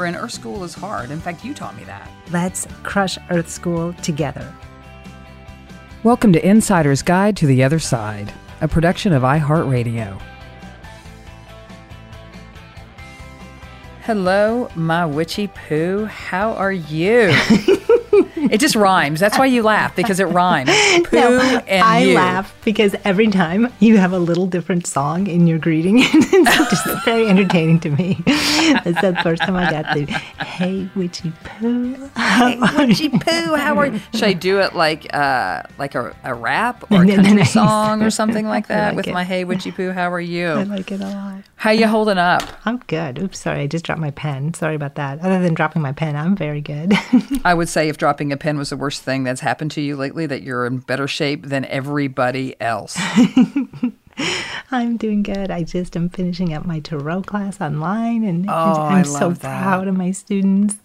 Bryn, Earth School is hard. In fact, you taught me that. Let's crush Earth School together. Welcome to Insider's Guide to the Other Side, a production of iHeartRadio. Hello, my witchy poo. How are you? it just rhymes. That's why you laugh because it rhymes. Poo No, and I you. laugh because every time you have a little different song in your greeting. it's just very entertaining to me. It's the first time I got the "Hey witchy poo." Hey, witchy poo. How are you? Should I do it like uh like a, a rap or a country song or something like that like with it. my Hey witchy poo? How are you? I like it a lot. How you holding up? I'm good. Oops, sorry, I just dropped my pen. Sorry about that. Other than dropping my pen, I'm very good. I would say if dropping a pen was the worst thing that's happened to you lately, that you're in better shape than everybody else. I'm doing good. I just am finishing up my tarot class online, and Oh, I'm so that. proud of my students.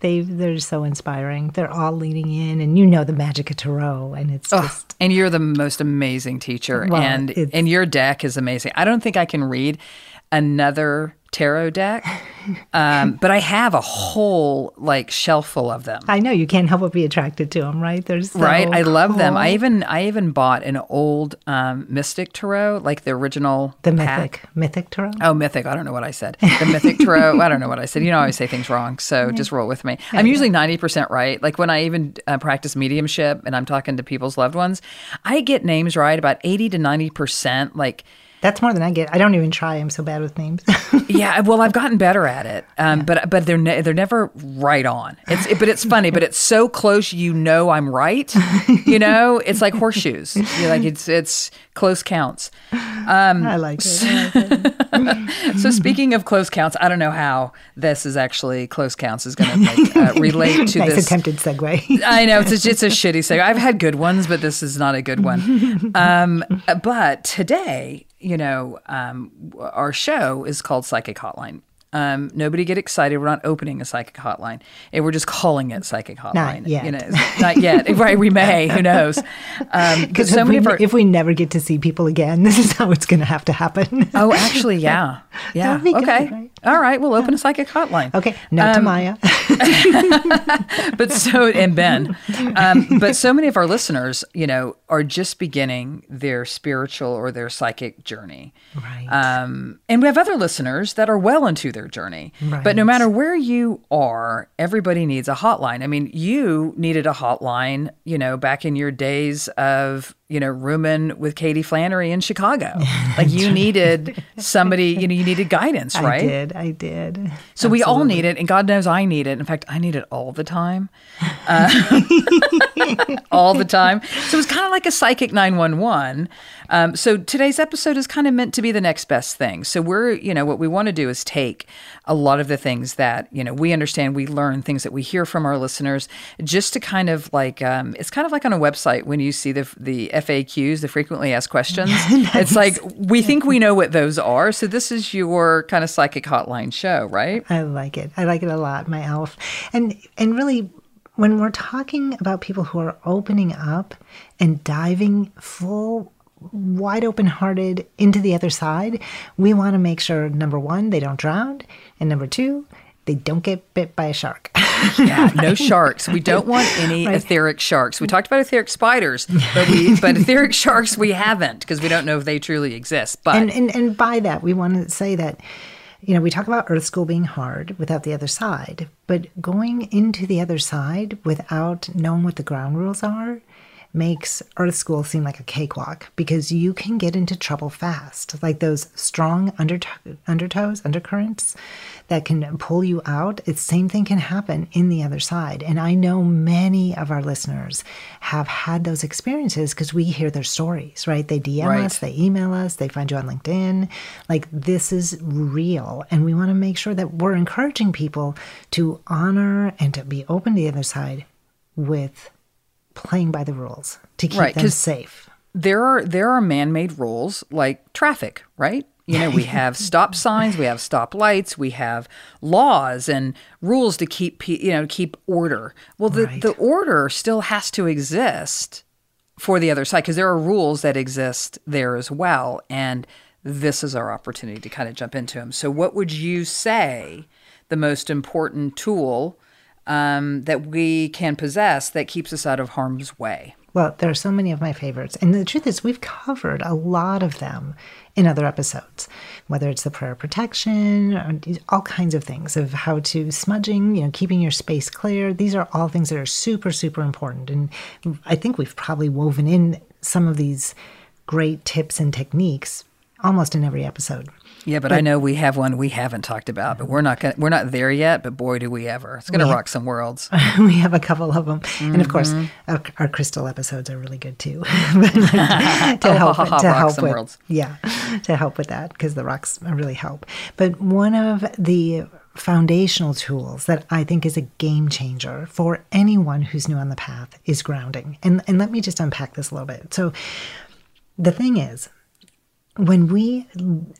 They they're so inspiring. They're all leaning in, and you know the magic of tarot, and it's just and you're the most amazing teacher, Well, and and your deck is amazing. I don't think I can read another tarot deck, um, but I have a whole like shelf full of them. I know you can't help but be attracted to them, right? They're so right, I love them. I even I even bought an old um, Mystic tarot, like the original the pack. mythic mythic tarot. Oh, mythic. I don't know what I said. The mythic tarot. I don't know what I said. You know, I always say things wrong. So just roll with me. I'm usually 90% right. Like when I even uh, practice mediumship and I'm talking to people's loved ones, I get names right about 80 to 90%. Like, That's more than I get. I don't even try. I'm so bad with names. yeah, well, I've gotten better at it, um, but but they're ne- they're never right on. It's it, but it's funny, but it's so close. You know, I'm right. You know, it's like horseshoes. You're like it's it's close counts. I like it. I like it. So speaking of close counts, I don't know how this is actually close counts is going to uh, relate to nice this. attempted segue. I know it's a, it's a shitty segue. I've had good ones, but this is not a good one. Um, but today, you know, um, our show is called Psychic Hotline. Um, nobody get excited. We're not opening a psychic hotline. And we're just calling it psychic hotline. Not yet. You know, not yet. right. We may. Who knows? Um, Because so if, many we, our, if we never get to see people again, this is how it's going to have to happen. oh, actually, yeah. Yeah. That'd good, okay. right? All right. We'll open a psychic hotline. Okay, no to Um, Maya. but so and Ben, um, but so many of our listeners, you know, are just beginning their spiritual or their psychic journey. Right. Um, and we have other listeners that are well into their journey. Right. But no matter where you are, everybody needs a hotline. I mean, you needed a hotline, you know, back in your days of you know, rooming with Katie Flannery in Chicago. Like you needed somebody, you know, you needed guidance, right? I did. I did. So we all need it, and God knows I need it. In fact, I need it all the time, uh, all the time. So it's kind of like a psychic nine one one. Um, so today's episode is kind of meant to be the next best thing. So we're, you know, what we want to do is take a lot of the things that you know we understand, we learn things that we hear from our listeners, just to kind of like um, it's kind of like on a website when you see the the FAQs, the frequently asked questions. it's like we think we know what those are. So this is your kind of psychic hotline show, right? I like it. I like it a lot, my elf. And and really when we're talking about people who are opening up and diving full wide open hearted into the other side, we want to make sure number one, they don't drown, and number two, they don't get bit by a shark. yeah, no sharks. We don't want any right. etheric sharks. We talked about etheric spiders, but we but etheric sharks we haven't because we don't know if they truly exist. But and, and and by that we want to say that you know, we talk about Earth School being hard without the other side, but going into the other side without knowing what the ground rules are makes Earth School seem like a cakewalk because you can get into trouble fast. Like those strong undertow- undertows, undercurrents that can pull you out. It's the same thing can happen in the other side. And I know many of our listeners have had those experiences because we hear their stories, right? They DM right. us, they email us, they find you on LinkedIn. Like this is real. And we want to make sure that we're encouraging people to honor and to be open to the other side with playing by the rules to keep right, them safe. There are there are man-made rules like traffic, right? You know, we have stop signs, we have stop lights, we have laws and rules to keep you know keep order. Well, the right. the order still has to exist for the other side because there are rules that exist there as well, and this is our opportunity to kind of jump into them. So, what would you say the most important tool um, that we can possess that keeps us out of harm's way? Well, there are so many of my favorites. And the truth is, we've covered a lot of them in other episodes, whether it's the prayer protection, all kinds of things of how to smudging, you know, keeping your space clear. These are all things that are super, super important. And I think we've probably woven in some of these great tips and techniques almost in every episode. Yeah, but, but, I know we have one we haven't talked about, but we're not gonna, we're not there yet. But boy, do we ever! It's going to rock some worlds. we have a couple of them, mm-hmm. and of course, mm-hmm. our, our, crystal episodes are really good too. to oh, help, ha, ha, to help with, worlds. yeah, to help with that because the rocks really help. But one of the foundational tools that I think is a game changer for anyone who's new on the path is grounding. And and let me just unpack this a little bit. So the thing is when we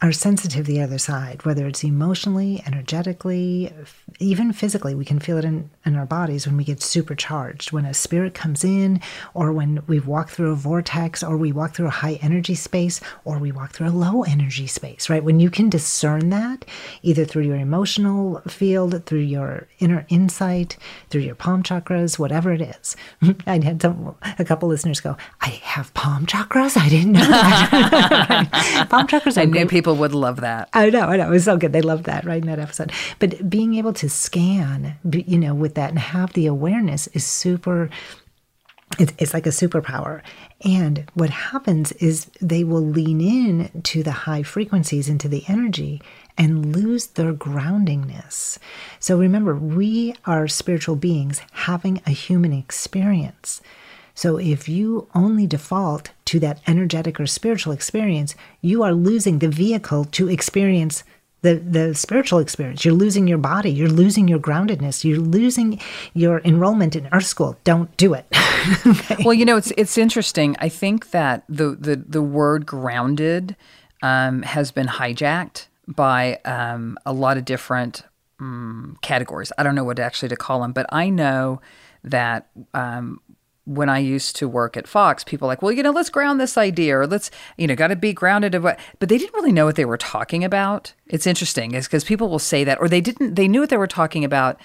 are sensitive the other side, whether it's emotionally, energetically, even physically, we can feel it in, in our bodies when we get supercharged. When a spirit comes in, or when we walk through a vortex, or we walk through a high energy space, or we walk through a low energy space, right? When you can discern that, either through your emotional field, through your inner insight, through your palm chakras, whatever it is. I had some, a couple listeners go, I have palm chakras? I didn't know that. Palm chakras I knew people would love that. I know, I know. It was so good. They loved that, right, in that episode. But being able to scan, you know, with that and have the awareness is super it's, like a superpower. And what happens is they will lean in to the high frequencies, into the energy, and lose their groundingness. So remember, we are spiritual beings having a human experience. So if you only default to that energetic or spiritual experience, you are losing the vehicle to experience the, the spiritual experience. You're losing your body. You're losing your groundedness. You're losing your enrollment in Earth School. Don't do it. okay. Well, you know, it's it's interesting. I think that the the, the word grounded um, has been hijacked by um, a lot of different um, categories. I don't know what actually to call them, but I know that um, when I used to work at Fox, people like, well, you know, let's ground this idea or let's, you know, got to be grounded. But they didn't really know what they were talking about. It's interesting is because people will say that, or they didn't, they knew what they were talking about.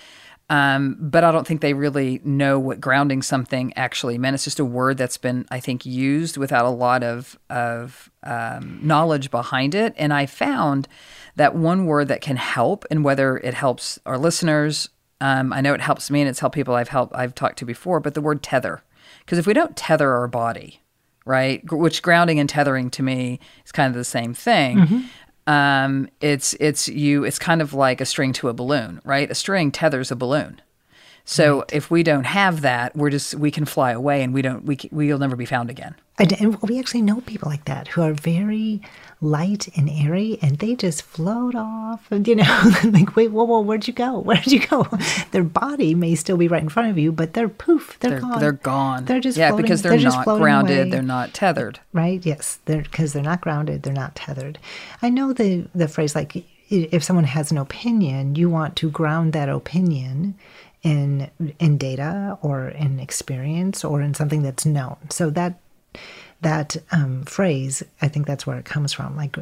Um, but I don't think they really know what grounding something actually meant. It's just a word that's been, I think, used without a lot of, of um, knowledge behind it. And I found that one word that can help, and whether it helps our listeners, um, I know it helps me and it's helped people I've helped I've talked to before, but the word tether because if we don't tether our body, right? Which grounding and tethering to me is kind of the same thing. Mm-hmm. Um, it's it's you. It's kind of like a string to a balloon, right? A string tethers a balloon. So if we don't have that, we're just we can fly away, and we don't we we'll never be found again. And, and we actually know people like that who are very light and airy, and they just float off. And you know, like, wait, whoa, whoa, where'd you go? Where'd you go? Their body may still be right in front of you, but they're poof, they're, They're gone. they're gone. They're just yeah floating- because they're, just not grounded. away. They're not tethered. right? Yes, they're because they're not grounded. They're not tethered. I know the the phrase like if someone has an opinion, you want to ground that opinion in in data or in experience or in something that's known. So that that um, phrase, I think that's where it comes from. Like,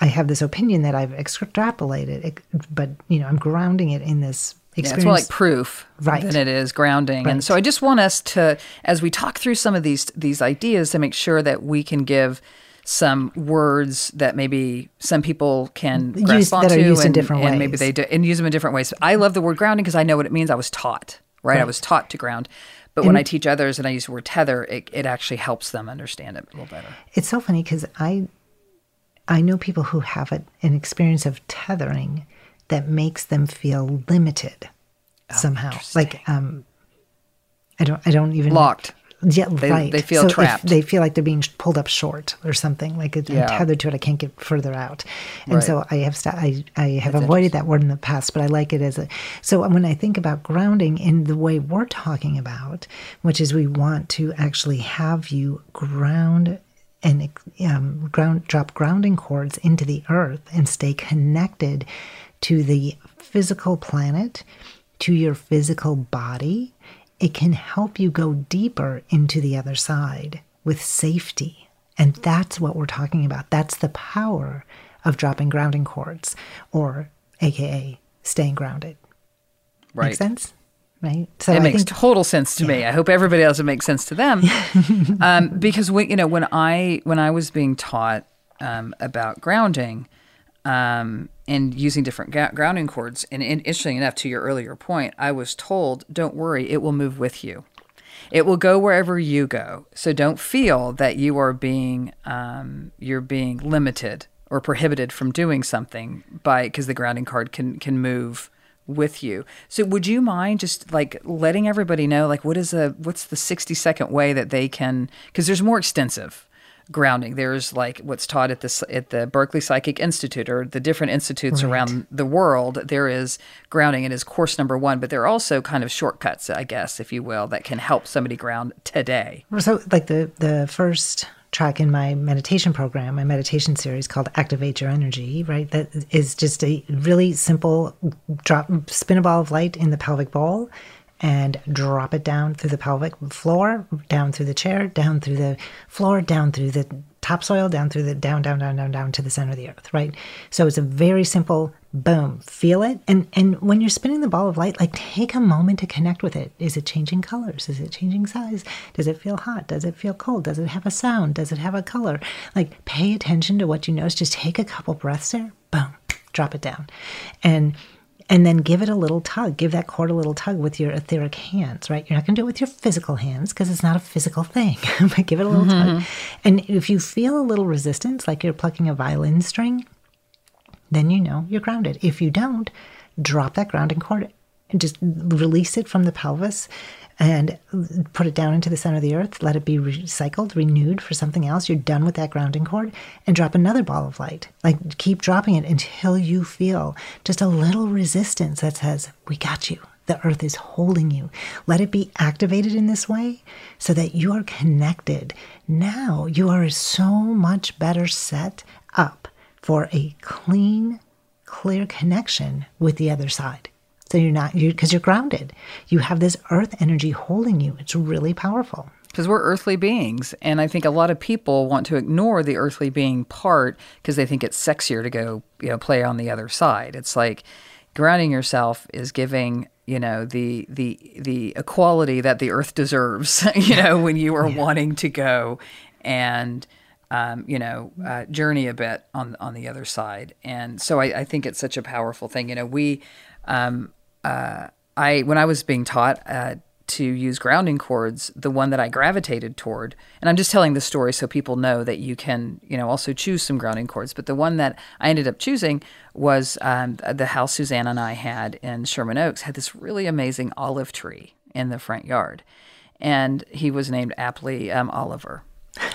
I have this opinion that I've extrapolated, it, but you know, I'm grounding it in this Yeah, it's more like proof Right. than it is grounding. And so I just want us to, as we talk through some of these these ideas, to make sure that we can give some words that maybe some people can Use- grasp that are used in and, different and maybe they do, and use them in different ways. I love the word grounding because I know what it means. I was taught, right? I was taught to ground. But when I teach others and I use the word tether, it, it actually helps them understand it a little better. It's so funny because I I know people who have a, an experience of tethering that makes them feel limited somehow. Like um I don't I don't even Locked. Yeah, They- right. they feel So trapped. they feel like they're being pulled up short or something. Like it, Yeah. I'm tethered to it. I can't get further out. And Right. so I have st- I I have avoided that word in the past, but I like it as a. So when I think about grounding in the way we're talking about, which is we want to actually have you ground and um, ground drop grounding cords into the earth and stay connected to the physical planet, to your physical body, it can help you go deeper into the other side with safety. And that's what we're talking about. That's the power of dropping grounding cords, or AKA staying grounded. Right. Make sense? Right? So it I makes think total sense to me. I hope everybody else it makes sense to them. um, because when you know when I when I was being taught um, about grounding um, and using different ga- grounding cords, and, and interesting enough, to your earlier point, I was told, "Don't worry, it will move with you." It will go wherever you go. So don't feel that you are being um, you're being limited or prohibited from doing something by because the grounding cord can can move with you. So would you mind just like letting everybody know like what is a what's the 60 second way that they can because there's more extensive grounding. There's like what's taught at the at the Berkeley Psychic Institute or the different institutes around the world. There is grounding. It is course number one, but there are also kind of shortcuts, I guess, if you will, that can help somebody ground today. So, like the the first track in my meditation program, my meditation series called Activate Your Energy, right? That is just a really simple drop, spin a ball of light in the pelvic bowl and drop it down through the pelvic floor, down through the chair, down through the floor, down through the topsoil, down through the down, down, down, down, down to the center of the earth, right? So it's a very simple boom, feel it. And and when you're spinning the ball of light, like take a moment to connect with it. Is it changing colors? Is it changing size? Does it feel hot? Does it feel cold? Does it have a sound? Does it have a color? Like pay attention to what you notice. Just take a couple breaths there, boom, drop it down. And and then give it a little tug. Give that cord a little tug with your etheric hands, right? You're not going to do it with your physical hands because it's not a physical thing, but give it a little tug. Mm-hmm. And if you feel a little resistance, like you're plucking a violin string, then you know you're grounded. If you don't, drop that grounding cord and just release it from the pelvis and put it down into the center of the earth. Let it be recycled, renewed for something else. You're done with that grounding cord and drop another ball of light. Like keep dropping it until you feel just a little resistance that says, We got you. The earth is holding you. Let it be activated in this way so that you are connected. Now you are so much better set up for a clean, clear connection with the other side. So you're not you because you're grounded. You have this earth energy holding you. It's really powerful. Because we're earthly beings. And I think a lot of people want to ignore the earthly being part because they think it's sexier to go, you know, play on the other side. It's like grounding yourself is giving, you know, the the the equality that the earth deserves, you know, when you are wanting to go and um, you know, uh, journey a bit on on the other side. And so I, I think it's such a powerful thing. You know, we um, uh, I when I was being taught uh, to use grounding cords, the one that I gravitated toward, and I'm just telling the story so people know that you can, you know, also choose some grounding cords. But the one that I ended up choosing was um, the house Suzanne and I had in Sherman Oaks had this really amazing olive tree in the front yard, and he was named aptly um, Oliver.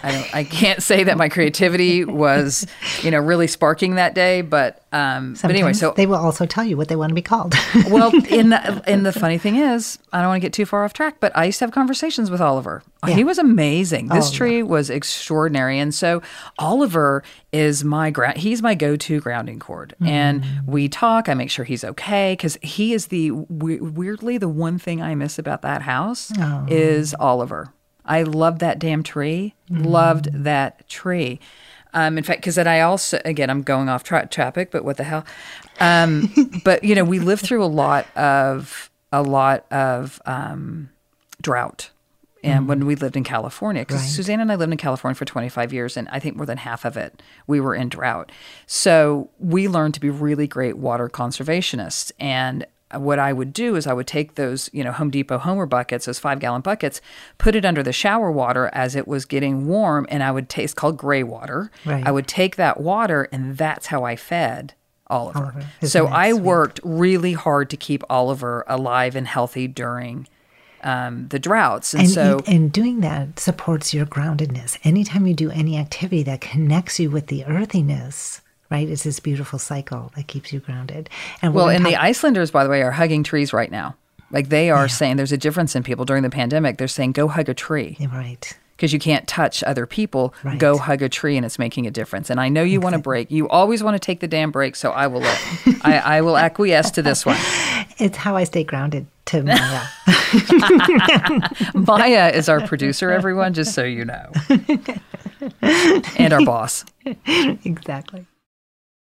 I don't, I can't say that my creativity was, you know, really sparking that day, but um, but anyway, so they will also tell you what they want to be called. well, in the and the funny thing is, I don't want to get too far off track, but I used to have conversations with Oliver. Yeah. He was amazing. This Oh, tree was extraordinary, and so Oliver is my ground. He's my go-to grounding cord, and we talk. I make sure he's okay because he is the we- weirdly the one thing I miss about that house is Oliver. I loved that damn tree. Loved that tree. Um, in fact, because then I also, again, I'm going off tra- topic, but what the hell? Um, but you know, we lived through a lot of a lot of um, drought, and when we lived in California, because Right. Suzanne and I lived in California for 25 years, and I think more than half of it we were in drought. So we learned to be really great water conservationists, and what I would do is I would take those, you know, Home Depot Homer buckets, those five gallon buckets, put it under the shower water as it was getting warm, and I would taste called gray water. Right. I would take that water, and that's how I fed Oliver. Oliver. So I sweet? worked really hard to keep Oliver alive and healthy during um, the droughts. And, and, so, and, and doing that supports your groundedness. Anytime you do any activity that connects you with the earthiness, right, it's this beautiful cycle that keeps you grounded. And well, and the Icelanders, by the way, are hugging trees right now. Like they are saying there's a difference in people during the pandemic. They're saying go hug a tree right. because you can't touch other people. Right. Go hug a tree and it's making a difference. And I know you want to break. You always want to take the damn break. So I will uh, let, I, I will acquiesce to this one. It's how I stay grounded to Maya. Maya is our producer, everyone, just so you know, and our boss. exactly.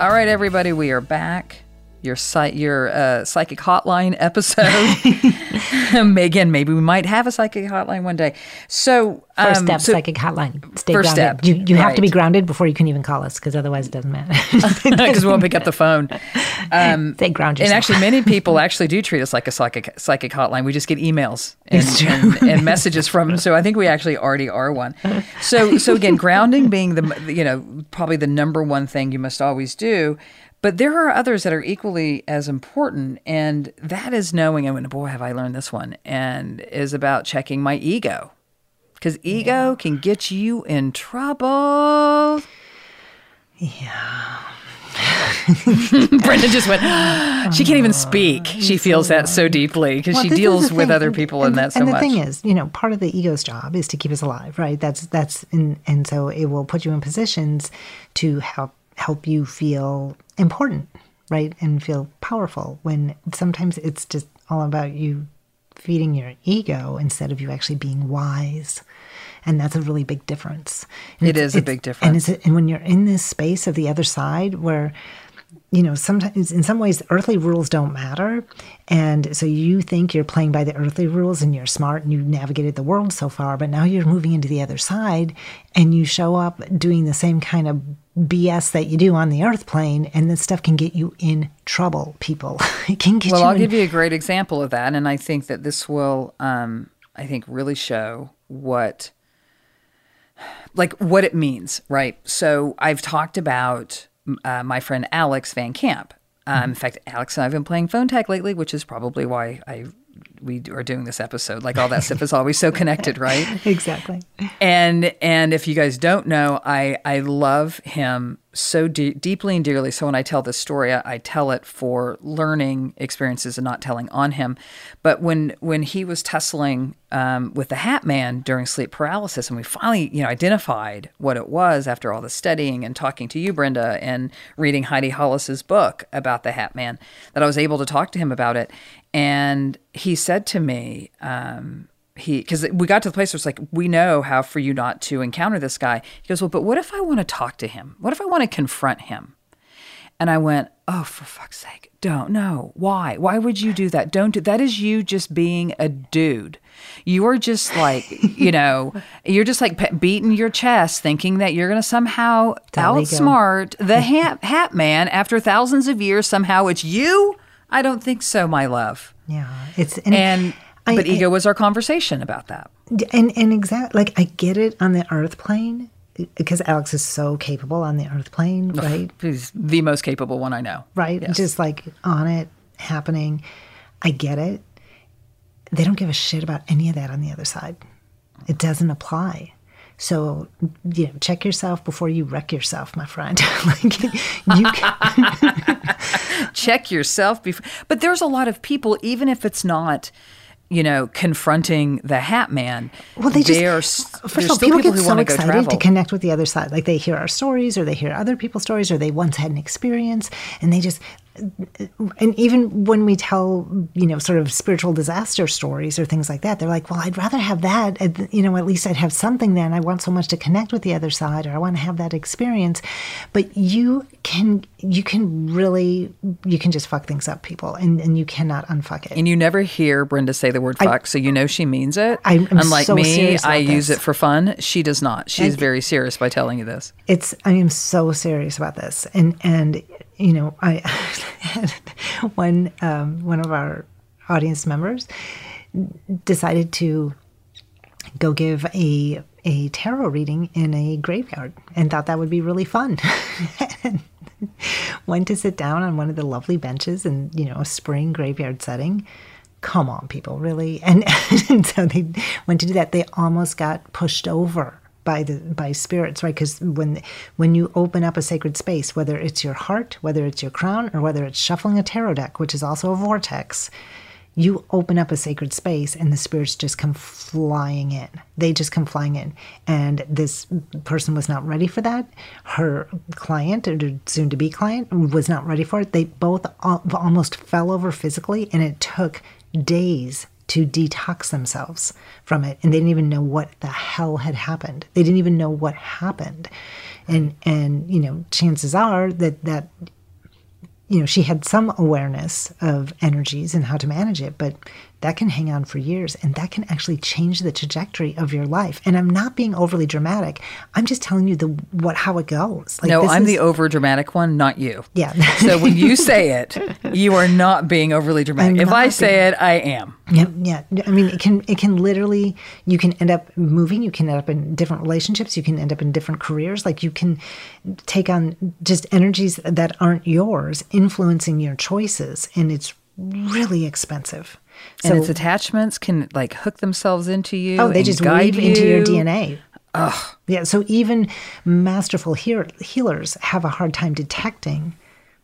All right, everybody, we are back. Your your uh, psychic hotline episode. Again, maybe we might have a psychic hotline one day. So, First um, step, so- psychic hotline. Stay First grounded. step, You, you have to be grounded before you can even call us, because otherwise it doesn't matter. because we won't pick up the phone. Say ground yourself. And actually, many people actually do treat us like a psychic psychic hotline. We just get emails and, and, and messages from them. So I think we actually already are one. So so again, grounding being the you know probably the number one thing you must always do. But there are others that are equally as important, and that is knowing. I mean, boy, have I learned this one, and is about checking my ego, because ego can get you in trouble. Yeah. Brenda just went. she can't even oh, speak. She feels that so deeply because Well, she deals with other people and, in that so much. and the much. thing is, you know, part of the ego's job is to keep us alive, right? That's that's and and so it will put you in positions to help help you feel important, right, and feel powerful. When sometimes it's just all about you feeding your ego instead of you actually being wise. And that's a really big difference. And it's- a it's- big And, difference. it's, and when you're in this space of the other side where you know, sometimes in some ways, earthly rules don't matter. And so you think you're playing by the earthly rules and you're smart and you've navigated the world so far, but now you're moving into the other side and you show up doing the same kind of BS that you do on the earth plane. And this stuff can get you in trouble, people. it can get you. Well, I'll in give you a great example of that, and I think that this will, um, I think, really show what, like, what it means, right? So I've talked about uh, my friend Alex Van Camp. Um, In fact, Alex and I have been playing phone tag lately, which is probably why I we are doing this episode. Like all that stuff is always so connected, right? Exactly. and and if you guys don't know, I I love him so de- deeply and dearly. So when I tell this story, I, I tell it for learning experiences and not telling on him. But when when he was tussling um, with the Hat Man during sleep paralysis, and we finally you know identified what it was after all the studying and talking to you, Brenda, and reading Heidi Hollis's book about the Hat Man, that I was able to talk to him about it. And he said to me. Um, he because we got to the place where it's like we know how for you not to encounter this guy. He goes well but what if i want to talk to him? What if i want to confront him? And i went oh for fuck's sake don't no. Why? Why would you do that? Don't do that is you just being a dude. You are just like you know you're just like beating your chest thinking that you're going to somehow outsmart the hat, hat man after thousands of years. Somehow it's you i don't think so my love Yeah. It's and, and I- but I- ego was our conversation about that and and exact like I get it on the earth plane because Alex is so capable on the earth plane, right? He's the most capable one I know. right? Yes. Just like on it, happening. I get it. They don't give a shit about any of that on the other side. It doesn't apply. So, you know, check yourself before you wreck yourself, my friend. like you can, Check yourself before. But there's a lot of people, even if it's not, you know, confronting the Hat Man. well, they just uh, there's, first of all, people, people get so want to go excited to connect with the other side. Like they hear our stories, or they hear other people's stories, or they once had an experience, and they just. And even when we tell, you know, sort of spiritual disaster stories or things like that, they're like, "Well, I'd rather have that. You know, at least I'd have something then. I want so much to connect with the other side, or I want to have that experience." But you can, you can really, you can just fuck things up, people, and and you cannot unfuck it. and you never hear Brenda say the word fuck, so you know she means it. I- I'm Unlike so me, serious I use this. it for fun. She does not. She's very serious by telling you this. it's i am so serious about this and and you know i one um, one of our audience members decided to go give a a tarot reading in a graveyard and thought that would be really fun. Went to sit down on one of the lovely benches in you know a spring graveyard setting. Come on people really. And, and so they went to do that. They almost got pushed over by the by spirits right? Because when when you open up a sacred space whether it's your heart whether it's your crown or whether it's shuffling a tarot deck which is also a vortex you open up a sacred space and the spirits just come flying in. They just come flying in. And this person was not ready for that. Her client or soon to be client was not ready for it. They both almost fell over physically and it took days to detox themselves from it. And they didn't even know what the hell had happened. They didn't even know what happened. And and you know chances are that that you know, she had some awareness of energies and how to manage it, but that can hang on for years and that can actually change the trajectory of your life. And I'm not being overly dramatic. I'm just telling you the what how it goes. Like no, I'm is- the over dramatic one, not you. Yeah. so when you say it, you are not being overly dramatic. I'm if I say it, I am. Yeah, yeah. I mean, it can it can literally you can end up moving. You can end up in different relationships. You can end up in different careers. Like you can take on just energies that aren't yours, influencing your choices, and it's really expensive. And its attachments can like hook themselves into you. Oh, they just guide weave into your DNA. DNA. Yeah, so even masterful heal- healers have a hard time detecting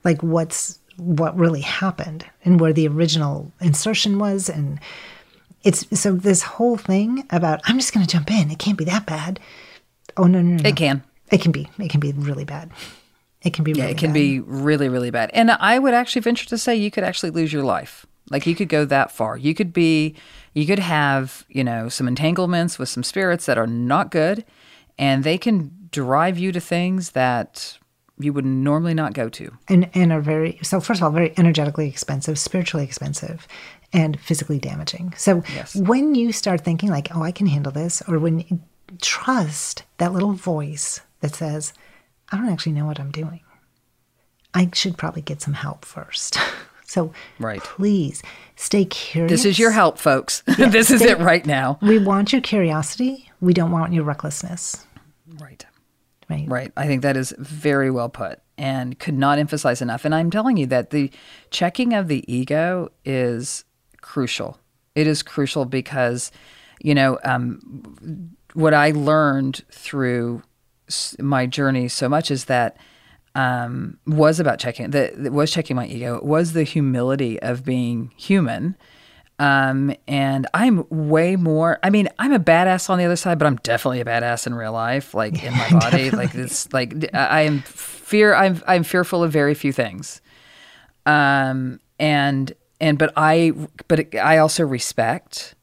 like what's what really happened and where the original insertion was and it's so this whole thing about I'm just going to jump in. It can't be that bad. Oh no, no, no. It can. It can be. It can be really bad. It can be. Yeah, it can bad. be really, really bad. And I would actually venture to say you could actually lose your life. Like you could go that far. You could be, you could have, you know, some entanglements with some spirits that are not good, and they can drive you to things that you would normally not go to. and and are very so first of all very energetically expensive spiritually expensive and physically damaging so when you start thinking like oh i can handle this or when you trust that little voice that says i don't actually know what i'm doing i should probably get some help first so Right. please stay curious This is your help, folks. this is it right now. we want your curiosity we don't want your recklessness Right. right Right. I think that is very well put and could not emphasize enough. And I'm telling you that the checking of the ego is crucial. It is crucial because, you know, um, what I learned through my journey so much is that um, was about checking that was checking my ego. It was the humility of being human. Um, and I'm way more. I mean, I'm a badass on the other side, but I'm definitely a badass in real life, like in my body. like it's like I am fear. I'm I'm fearful of very few things. Um, and and but I but I also respect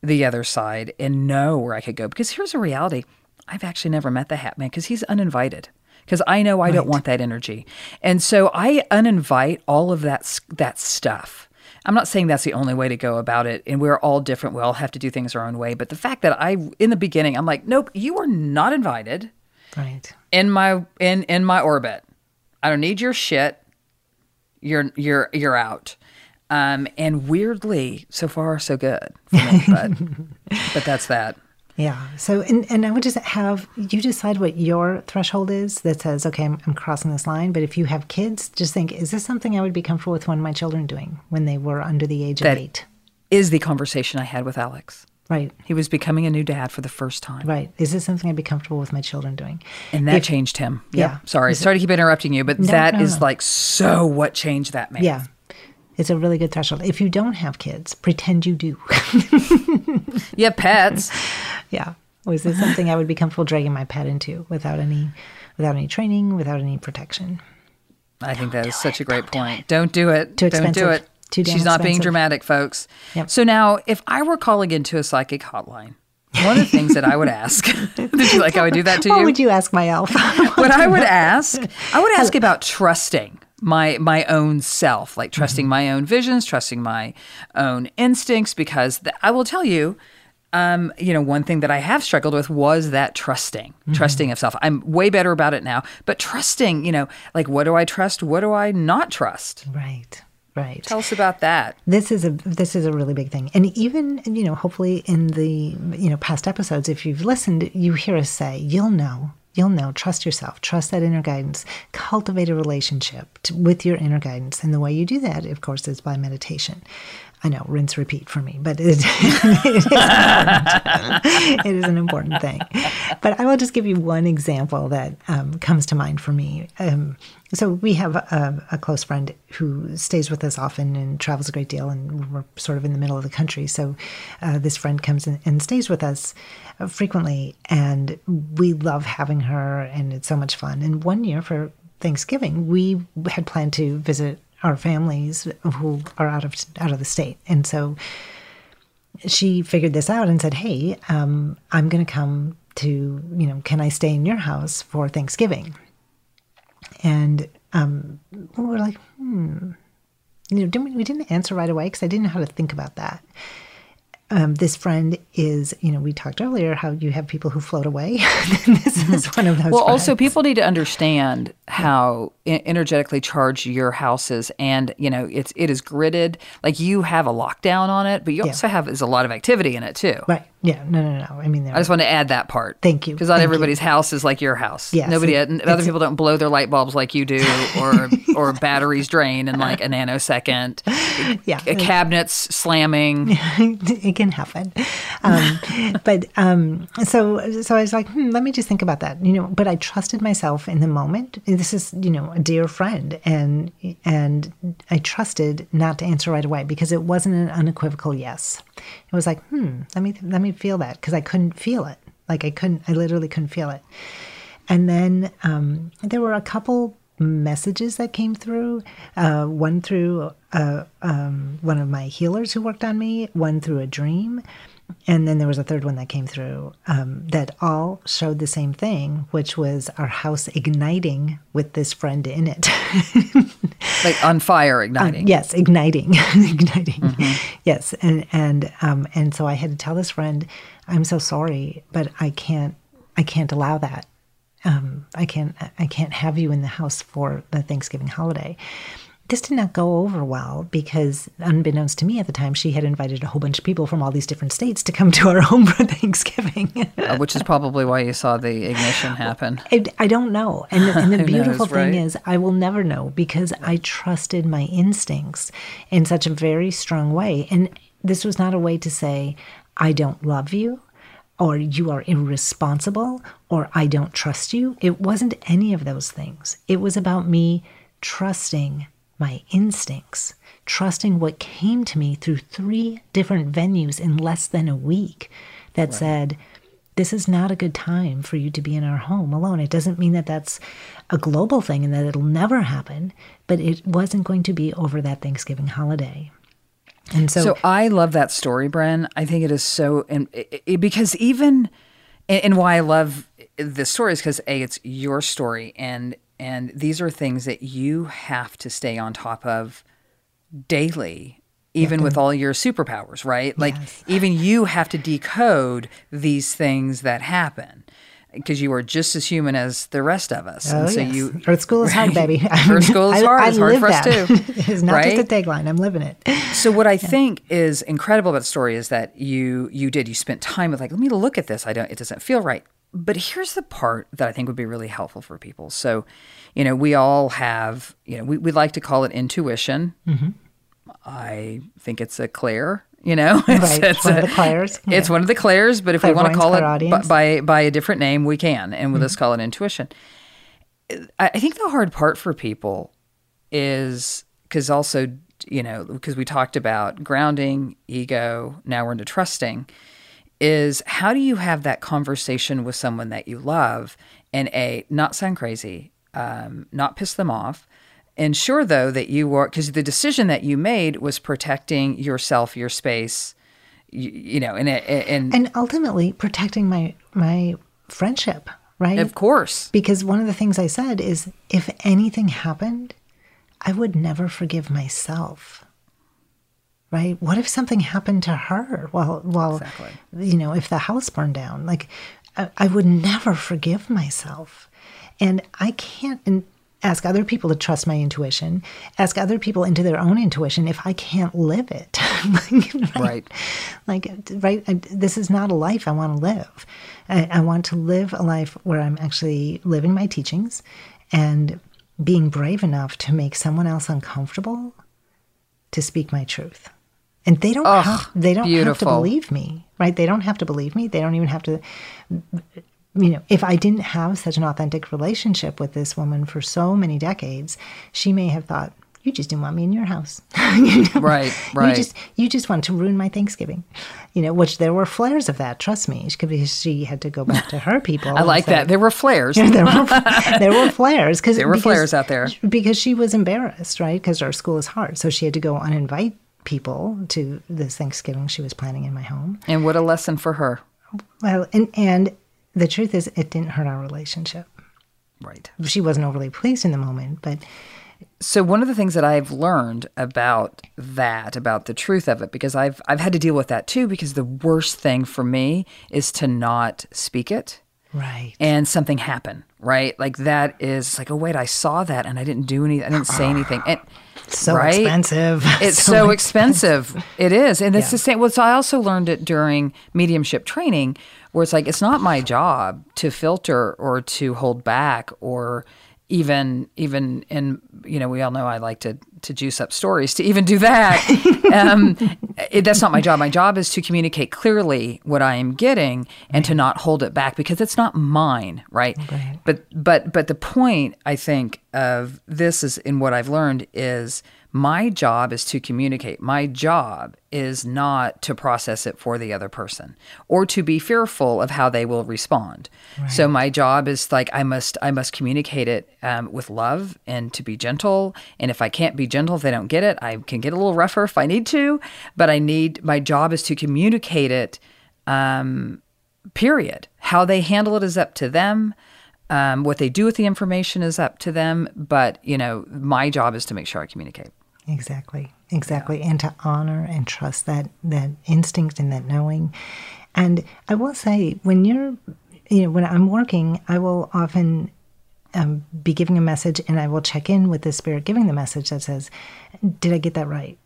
the other side and know where I could go because here's a reality: I've actually never met the Hat Man because he's uninvited. Because I know I don't want that energy, and so I uninvite all of that that stuff. I'm not saying that's the only way to go about it, and we're all different. We all have to do things our own way. But the fact that I, in the beginning, I'm like, nope, you are not invited right in my in in my orbit. I don't need your shit. You're you're you're out. Um, and weirdly, so far so good. Me, but but that's that. Yeah. So, and, and I would just have you decide what your threshold is that says, okay, I'm, I'm crossing this line. But if you have kids, just think, is this something I would be comfortable with one of my children doing when they were under the age That- of eight? Is the conversation I had with Alex. Right. He was becoming a new dad for the first time. Right. Is this something I'd be comfortable with my children doing? And that If- changed him. Yeah. Yep. Sorry. Sorry to keep interrupting you, but No, that is no, no. like so what changed that man. Yeah. It's a really good threshold. If you don't have kids, pretend you do. Yeah, pets. yeah. Was this something I would be comfortable dragging my pet into without any, without any training, without any protection? I think that is such a great point. Don't do it. Too expensive. Don't do it. Too damn She's not being dramatic, folks. Yep. So now, if I were calling into a psychic hotline, one of the things that I would ask, did you like how I would do that to you? What would you ask my elf? what I would ask, I would ask about trusting my my own self, like trusting my own visions, trusting my own instincts, because th- I will tell you. Um, you know, one thing that I have struggled with was that trusting, trusting of self. I'm way better about it now, but trusting, you know, like what do I trust? What do I not trust? right. Right. Tell us about that. this is a this is a really big thing and even you know hopefully in the you know past episodes if you've listened you hear us say you'll know you'll know. Trust yourself. Trust that inner guidance. Cultivate a relationship t- with your inner guidance. And the way you do that of course is by meditation I know, rinse, repeat for me, but it, it, is it is an important thing. But I will just give you one example that um, comes to mind for me. Um, so we have a, a close friend who stays with us often and travels a great deal, and we're sort of in the middle of the country. So uh, this friend comes and stays with us uh, frequently, and we love having her, and it's so much fun. And one year for Thanksgiving, we had planned to visit our families who are out of out of the state, and so she figured this out and said, "Hey, um, I'm going to come to you know, can I stay in your house for Thanksgiving?" And um, we were like, "Hmm." You know, didn't we, we didn't answer right away because I didn't know how to think about that. Um, this friend is, you know, we talked earlier how you have people who float away. this is one of those. Well, also people need to understand how energetically charged your house is, and you know it's it is gridded. Like you have a lockdown on it, but you also have there's a lot of activity in it too. right? Yeah, no, no, no. I mean, I just want to add that part. Thank you. because not Thank you. everybody's house is like your house. Yes, nobody, other people don't blow their light bulbs like you do, or or batteries drain in like a nanosecond. yeah, cabinets slamming. Can happen. Um, but um, so so I was like, hmm, let me just think about that, you know. But I trusted myself in the moment. This is you know a dear friend, and and I trusted not to answer right away because it wasn't an unequivocal yes. It was like, hmm, let me let me feel that because I couldn't feel it. Like I couldn't, I literally couldn't feel it. And then um, there were a couple messages that came through. Uh, one through uh, um, one of my healers who worked on me, one through a dream. And then there was a third one that came through um, that all showed the same thing, which was our house igniting with this friend in it. like on fire, igniting. Um, yes, igniting, igniting. Mm-hmm. Yes, and and um, and so I had to tell this friend, I'm so sorry, but I can't, I can't allow that um, I can't I can't have you in the house for the Thanksgiving holiday. This did not go over well because, unbeknownst to me at the time, she had invited a whole bunch of people from all these different states to come to our home for Thanksgiving. uh, which is probably why you saw the ignition happen. I, I don't know. And, and the beautiful knows, thing right? is, I will never know because I trusted my instincts in such a very strong way. And this was not a way to say, I don't love you or you are irresponsible, or I don't trust you. It wasn't any of those things. It was about me trusting my instincts, trusting what came to me through three different venues in less than a week that right. said, this is not a good time for you to be in our home alone. It doesn't mean that that's a global thing and that it'll never happen, but it wasn't going to be over that Thanksgiving holiday. And so, so I love that story, Bren. I think it is so, and because even, and, and why I love this story is because a, it's your story, and and these are things that you have to stay on top of daily even with all your superpowers, right? Like yes. even you have to decode these things that happen because you are just as human as the rest of us. Oh, and so yes. you Earth School is hard, baby. Earth School is hard. I, I it's hard for that. us too. it's not right? just a tagline. I'm living it. So what I yeah. think is incredible about the story is that you you did you spent time with like let me look at this. I don't. It doesn't feel right. But here's the part that I think would be really helpful for people. So, you know, we all have, you know, we, we like to call it intuition. Mm-hmm. I think it's a clair you know, it's, right. it's one a, of the clairs. It's one of the clairs, but if we want to call it by, by, by a different name, we can, and we'll mm-hmm. just call it intuition. I think the hard part for people is because also you know because we talked about grounding, ego. Now we're into trusting. Is how do you have that conversation with someone that you love and a not sound crazy, um, not piss them off, ensure though that you were because the decision that you made was protecting yourself your space you, you know and, and and ultimately protecting my my friendship right? Of course. Because one of the things i said is if anything happened i would never forgive myself. Right? What if something happened to her well well exactly. you know if the house burned down? Like I, I would never forgive myself. And i can't and ask other people to trust my intuition, ask other people into their own intuition if I can't live it. right? right. Like, right. I, this is not a life I want to live. I, I want to live a life where I'm actually living my teachings and being brave enough to make someone else uncomfortable to speak my truth. And they don't oh, have they don't beautiful. have to believe me, right? They don't have to believe me. They don't even have to you know, if I didn't have such an authentic relationship with this woman for so many decades, she may have thought, you just didn't want me in your house. you know? Right, right. You just you just want to ruin my Thanksgiving. You know, which there were flares of that, trust me, because she had to go back to her people. I like say, that. There were flares. there were there were flares because there were because, flares out there because she was embarrassed, right? Because our school is hard, so she had to go uninvite people to this Thanksgiving she was planning in my home. And what a lesson for her. Well, and and the truth is, it didn't hurt our relationship. Right. She wasn't overly pleased in the moment, but. So one of the things that I've learned about that, about the truth of it, because I've I've had to deal with that too, because the worst thing for me is to not speak it. Right. And something happen, right? Like that is like, oh wait, I saw that and I didn't do anything. I didn't say ah, anything. And so right? expensive. It's so, so expensive. expensive. It is. And it's yeah. the same. Well, so I also learned it during mediumship training where it's like, it's not my job to filter or to hold back or even even in you know we all know I like to to juice up stories to even do that um, it, that's not my job my job is to communicate clearly what I am getting and to not hold it back because it's not mine right? Right. but but but the point I think of this is in what I've learned is my job is to communicate. My job is not to process it for the other person or to be fearful of how they will respond. So my job is like I must I must communicate it um, with love and to be gentle. And if I can't be gentle, if they don't get it, I can get a little rougher if I need to. But I need my job is to communicate it. Um, period. How they handle it is up to them. Um, what they do with the information is up to them. But you know, my job is to make sure I communicate. Exactly. Exactly. And to honor and trust that that instinct and that knowing. And I will say, when you're, you know, when I'm working, I will often um, be giving a message, and I will check in with the spirit giving the message that says, "Did I get that right?"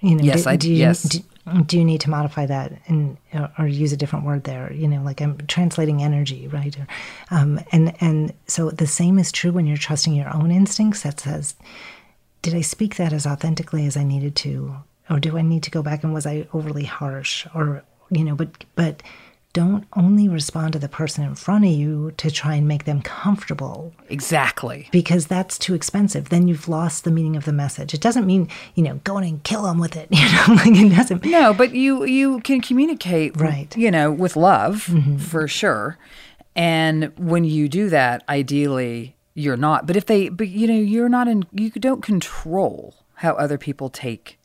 You know, Yes, do, I- do you, yes. Do, do you need to modify that and or, or use a different word there? You know, like I'm translating energy, right? Or, um, and and so the same is true when you're trusting your own instincts. That says, did I speak that as authentically as I needed to, or do I need to go back and was I overly harsh, or you know? But but don't only respond to the person in front of you to try and make them comfortable Exactly. because that's too expensive. Then you've lost the meaning of the message. It doesn't mean you know go in and kill them with it. You know, like it doesn't. No, but you you can communicate, Right. You know, with love mm-hmm. for sure. And when you do that, ideally, you're not. But if they, but you know, you're not in. You don't control how other people take,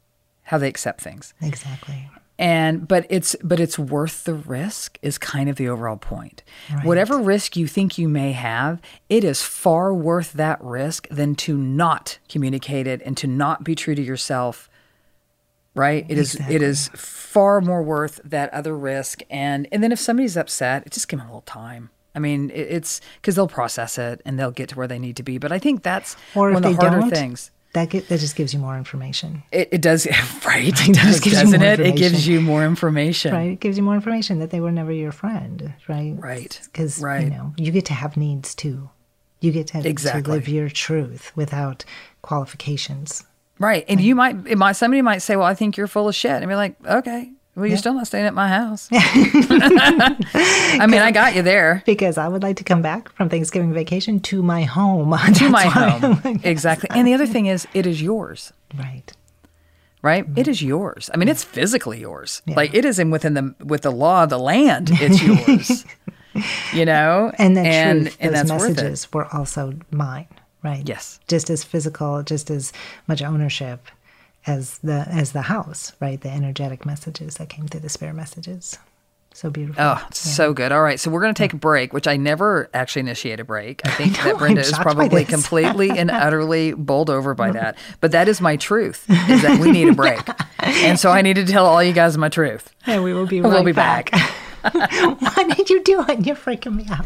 how they accept things. Exactly. And but it's but it's worth the risk is kind of the overall point. Whatever risk you think you may have, it is far worth that risk than to not communicate it and to not be true to yourself. Right? It is it is far more worth that other risk and and then if somebody's upset, it just give them a little time. I mean, it's because they'll process it and they'll get to where they need to be. But I think that's Or one of they the harder don't, things. that get, that just gives you more information. It, it does, right? It does, doesn't it? It gives you more information. Right. It gives you more information that they were never your friend. Right. Right. Because Right. you know you get to have needs too. You get to, to Exactly. live your truth without qualifications. Right. And you might, it might, somebody might say, well, I think you're full of shit. And be like, okay, well, you're still not staying at my house. I mean, I got you there Because I would like to come back from Thanksgiving vacation to my home. to my home. exactly. And the other thing is, it is yours, Right. right? It is yours. I mean, it's physically yours. Like it is in within the, with the law of the land, it's yours. you know? And that and, truth, and those that's worth it. messages were also mine. Right. Yes. Just as physical, just as much ownership as the as the house. Right. The energetic messages that came through the spirit messages. So beautiful. Oh, it's so good. All right. So we're going to take a break, which I never actually initiate a break. I think know, that Brenda is probably completely and utterly bowled over by mm-hmm. that. But that is my truth, is that we need a break. And so I need to tell all you guys my truth. And we will be We'll be back. Why did you do it? You're freaking me out.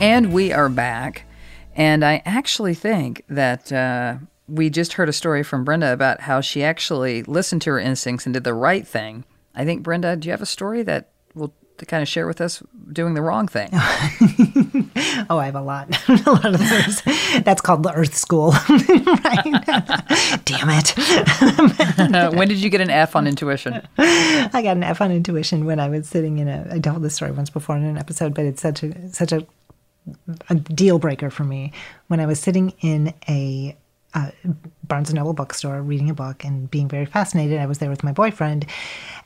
And we are back. And I actually think that uh, we just heard a story from Brenda about how she actually listened to her instincts and did the right thing. I think, Brenda, do you have a story that will to kind of share with us doing the wrong thing? oh, I have a lot, a lot of those. That's called the Earth School. right? Damn it! when did you get an F on intuition? I got an F on intuition when I was sitting in a. I told this story once before in an episode, but it's such a such a a deal breaker for me when I was sitting in a uh, Barnes and Noble bookstore reading a book and being very fascinated. I was there with my boyfriend,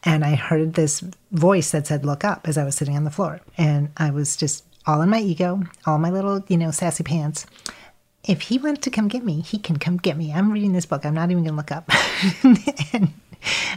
and I heard this voice that said, "Look up," as I was sitting on the floor, and I was just all in my ego, all my little, you know, sassy pants. If he wants to come get me, he can come get me. I'm reading this book. I'm not even going to look up. and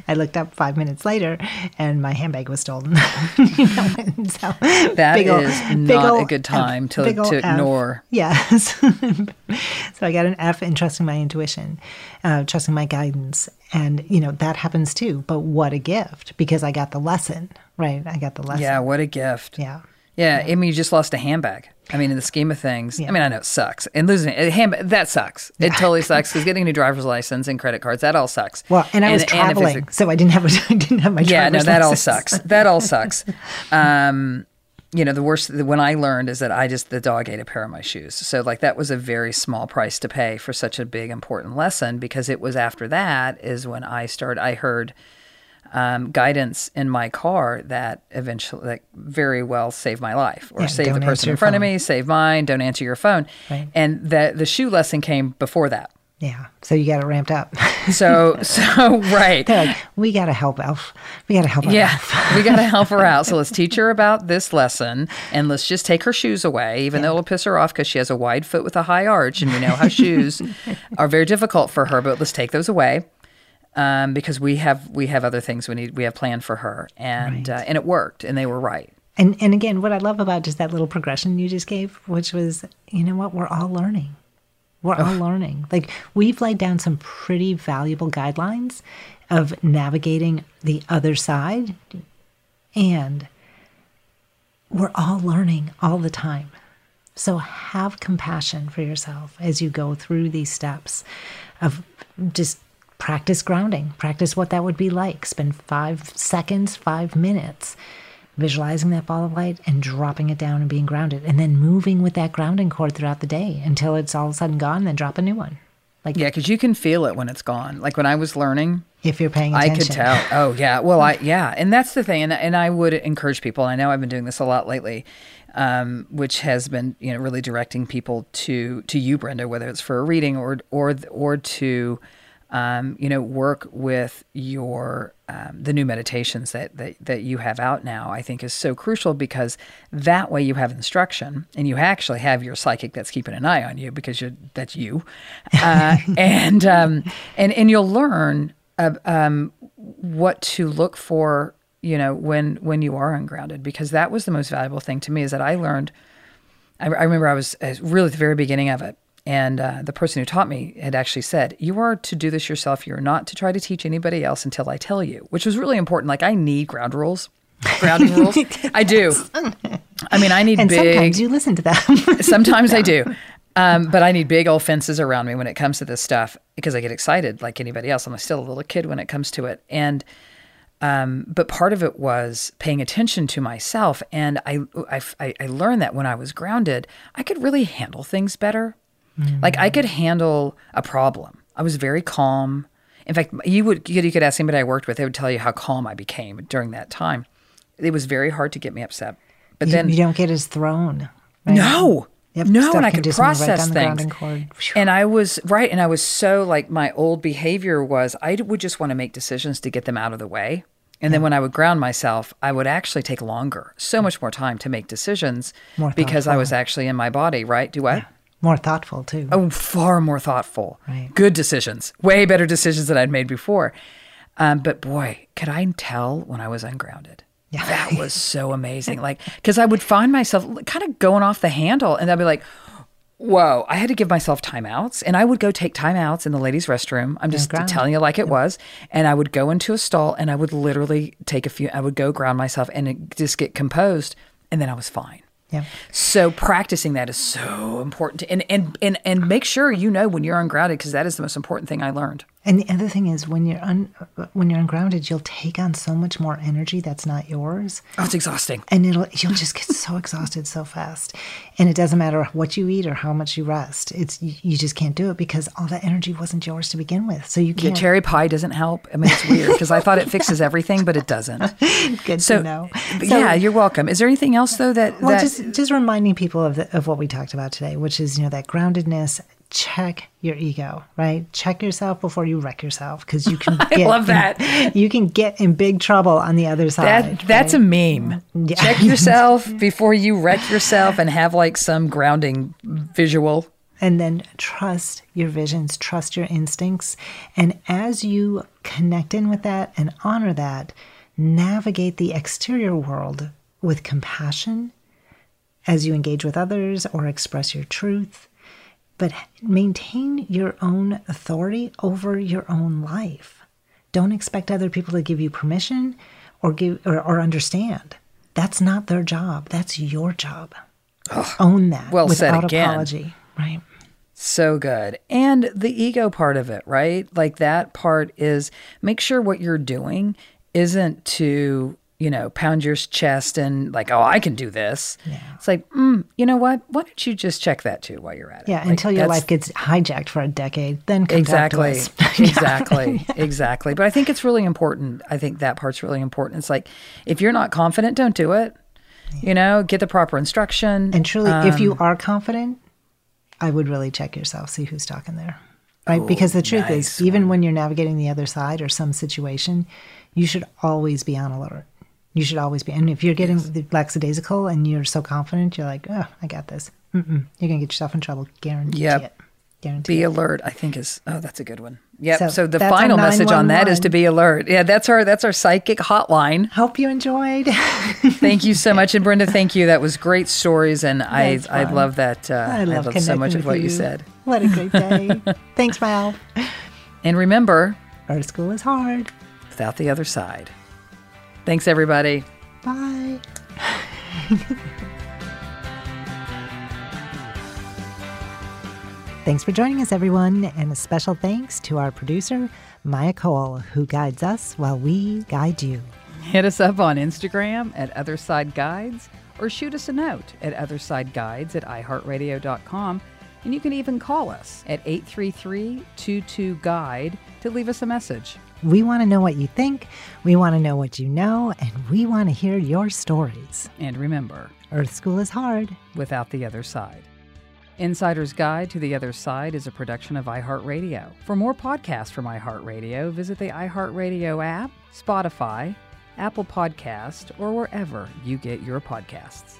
I looked up five minutes later, and my handbag was stolen. you know, so that is not a good time F, to, to ignore. Yes. so I got an F in trusting my intuition, uh, trusting my guidance, and you know that happens too. But what a gift because I got the lesson. Right, I got the lesson. Yeah, what a gift. Yeah. Yeah, I mean, you just lost a handbag. I mean, in the scheme of things, yeah. I mean, I know it sucks, and losing a handbag that sucks. It totally sucks because getting a new driver's license and credit cards that all sucks. Well, and I was and, traveling, and so I didn't have a, I didn't have my yeah. No, that license. all sucks. That all sucks. Um, you know, the worst when I learned is that I just the dog ate a pair of my shoes. So like that was a very small price to pay for such a big important lesson because it was after that is when I started. I heard um, guidance in my car that eventually, like, very well saved my life, or yeah, save the person in front phone. of me, save mine, don't answer your phone, right. and that the shoe lesson came before that. Yeah, so you got it ramped up. so, so right. They're like, we got to help Elf. We got to help her. Yeah, we got to help her out. So let's teach her about this lesson, and let's just take her shoes away, even yeah. though it'll piss her off because she has a wide foot with a high arch, and we know how shoes are very difficult for her. But let's take those away um, because we have we have other things we need we have planned for her, and right. uh, and it worked, and they were right. And and again, what I love about just that little progression you just gave, which was, you know what, we're all learning. We're all learning. Like we've laid down some pretty valuable guidelines of navigating the other side, and we're all learning all the time. So have compassion for yourself as you go through these steps of just practice grounding. Practice what that would be like. Spend five seconds, five minutes visualizing that ball of light and dropping it down and being grounded. And then moving with that grounding cord throughout the day until it's all of a sudden gone, then drop a new one. Like Yeah, because you can feel it when it's gone. Like when I was learning. If you're paying attention. I could tell. Oh yeah. Well I yeah. And that's the thing. And and I would encourage people, I know I've been doing this a lot lately. Um, which has been, you know, really directing people to to you, Brenda, whether it's for a reading or or or to um, you know, work with your um, the new meditations that, that that you have out now. I think is so crucial because that way you have instruction and you actually have your psychic that's keeping an eye on you because you're that's you, uh, and um, and and you'll learn uh, um, what to look for. You know, when when you are ungrounded, because that was the most valuable thing to me is that I learned. I, I remember I was really at the very beginning of it and uh, the person who taught me had actually said, You are to do this yourself. You're not to try to teach anybody else until I tell you, which was really important. Like, I need ground rules, grounding rules. I do. I mean, I need and big. Sometimes you listen to them. sometimes I do. Um, but I need big old fences around me when it comes to this stuff because I get excited like anybody else. I'm still a little kid when it comes to it. And, um, but part of it was paying attention to myself. And I, I, I learned that when I was grounded, I could really handle things better Mm. Like I could handle a problem. I was very calm. In fact, you would you could ask anybody I worked with, they would tell you how calm I became during that time. It was very hard to get me upset. But you, then you don't get as thrown. Right? No. Yep, no, and I can could move right process things. And I was right, and I was so like my old behavior was I would just want to make decisions to get them out of the way. And then when I would ground myself, I would actually take longer, so much more time to make decisions More because I was actually in my body, right? Do what? More thoughtful too. Oh, far more thoughtful. Right. Good decisions, way better decisions than I'd made before. Um, but boy, could I tell when I was ungrounded? Yeah. That was so amazing. Like, because I would find myself kind of going off the handle, and I'd be like, "Whoa!" I had to give myself timeouts, and I would go take timeouts in the ladies' restroom. I'm just telling you like it was, and I would go into a stall, and I would literally take a few. I would go ground myself and just get composed, and then I was fine. Yeah. So practicing that is so important, and and and and make sure you know when you're ungrounded because that is the most important thing I learned. And the other thing is when you're un, when you're ungrounded, you'll take on so much more energy that's not yours. Oh, it's exhausting. and it'll you'll just get so exhausted so fast and it doesn't matter what you eat or how much you rest it's you, you just can't do it because all that energy wasn't yours to begin with so you can't cherry pie doesn't help. I mean, it's weird because I thought it fixes everything, but it doesn't. good So, to know So- yeah, you're welcome. Is there anything else though that well that just just reminding people of the, of what we talked about today which is you know that groundedness check your ego right check yourself before you wreck yourself because you can get love in- that. you can get in big trouble on the other side that that's a meme? Yeah. Check yourself before you wreck yourself and have like some grounding visual. and then trust your visions, trust your instincts. And as you connect in with that and honor that, navigate the exterior world with compassion as you engage with others or express your truth. But maintain your own authority over your own life. Don't expect other people to give you permission or give or, or understand. That's not their job. That's your job. Own that well said without apology. Right. So good. And the ego part of it, right? Like that part is make sure what you're doing isn't to, you know, pound your chest and like, oh, I can do this. It's like, mm, you know what? Why don't you just check that too while you're at it? Yeah, Like, until your life gets hijacked for a decade, then come to exactly us. exactly exactly but i think it's really important i think that part's really important it's like if you're not confident don't do it you know get the proper instruction And truly, if Um, you are confident, I would really check yourself, see who's talking there. Right? because the truth Oh, nice is, even when you're navigating the other side or some situation, you should always be on alert. You should always be. And if you're getting the lackadaisical and you're so confident, you're like, oh, I got this. Mm-mm. You're going to get yourself in trouble. Guarantee Yep. it. Guarantee be it. alert i think is oh that's a good one yep so, So the final message on that is to be alert yeah that's our that's our psychic hotline Hope you enjoyed. thank you so much and brenda thank you that was great stories and i That's i fun. love that uh, I love, so much of what you said What a great day. Thanks, Mal. and remember Art school is hard. without the other side thanks everybody Bye. Thanks for joining us, everyone, and a special thanks to our producer, Maya Cole, who guides us while we guide you. Hit us up on Instagram at Otherside Guides or shoot us a note at OthersideGuides at iHeartRadio.com. And you can even call us at 833 22 Guide to leave us a message. We want to know what you think, we want to know what you know, and we want to hear your stories. And remember, Earth School is hard. without the other side. Insider's Guide to the Other Side is a production of iHeartRadio. For more podcasts from iHeartRadio, visit the iHeartRadio app, Spotify, Apple Podcast, or wherever you get your podcasts.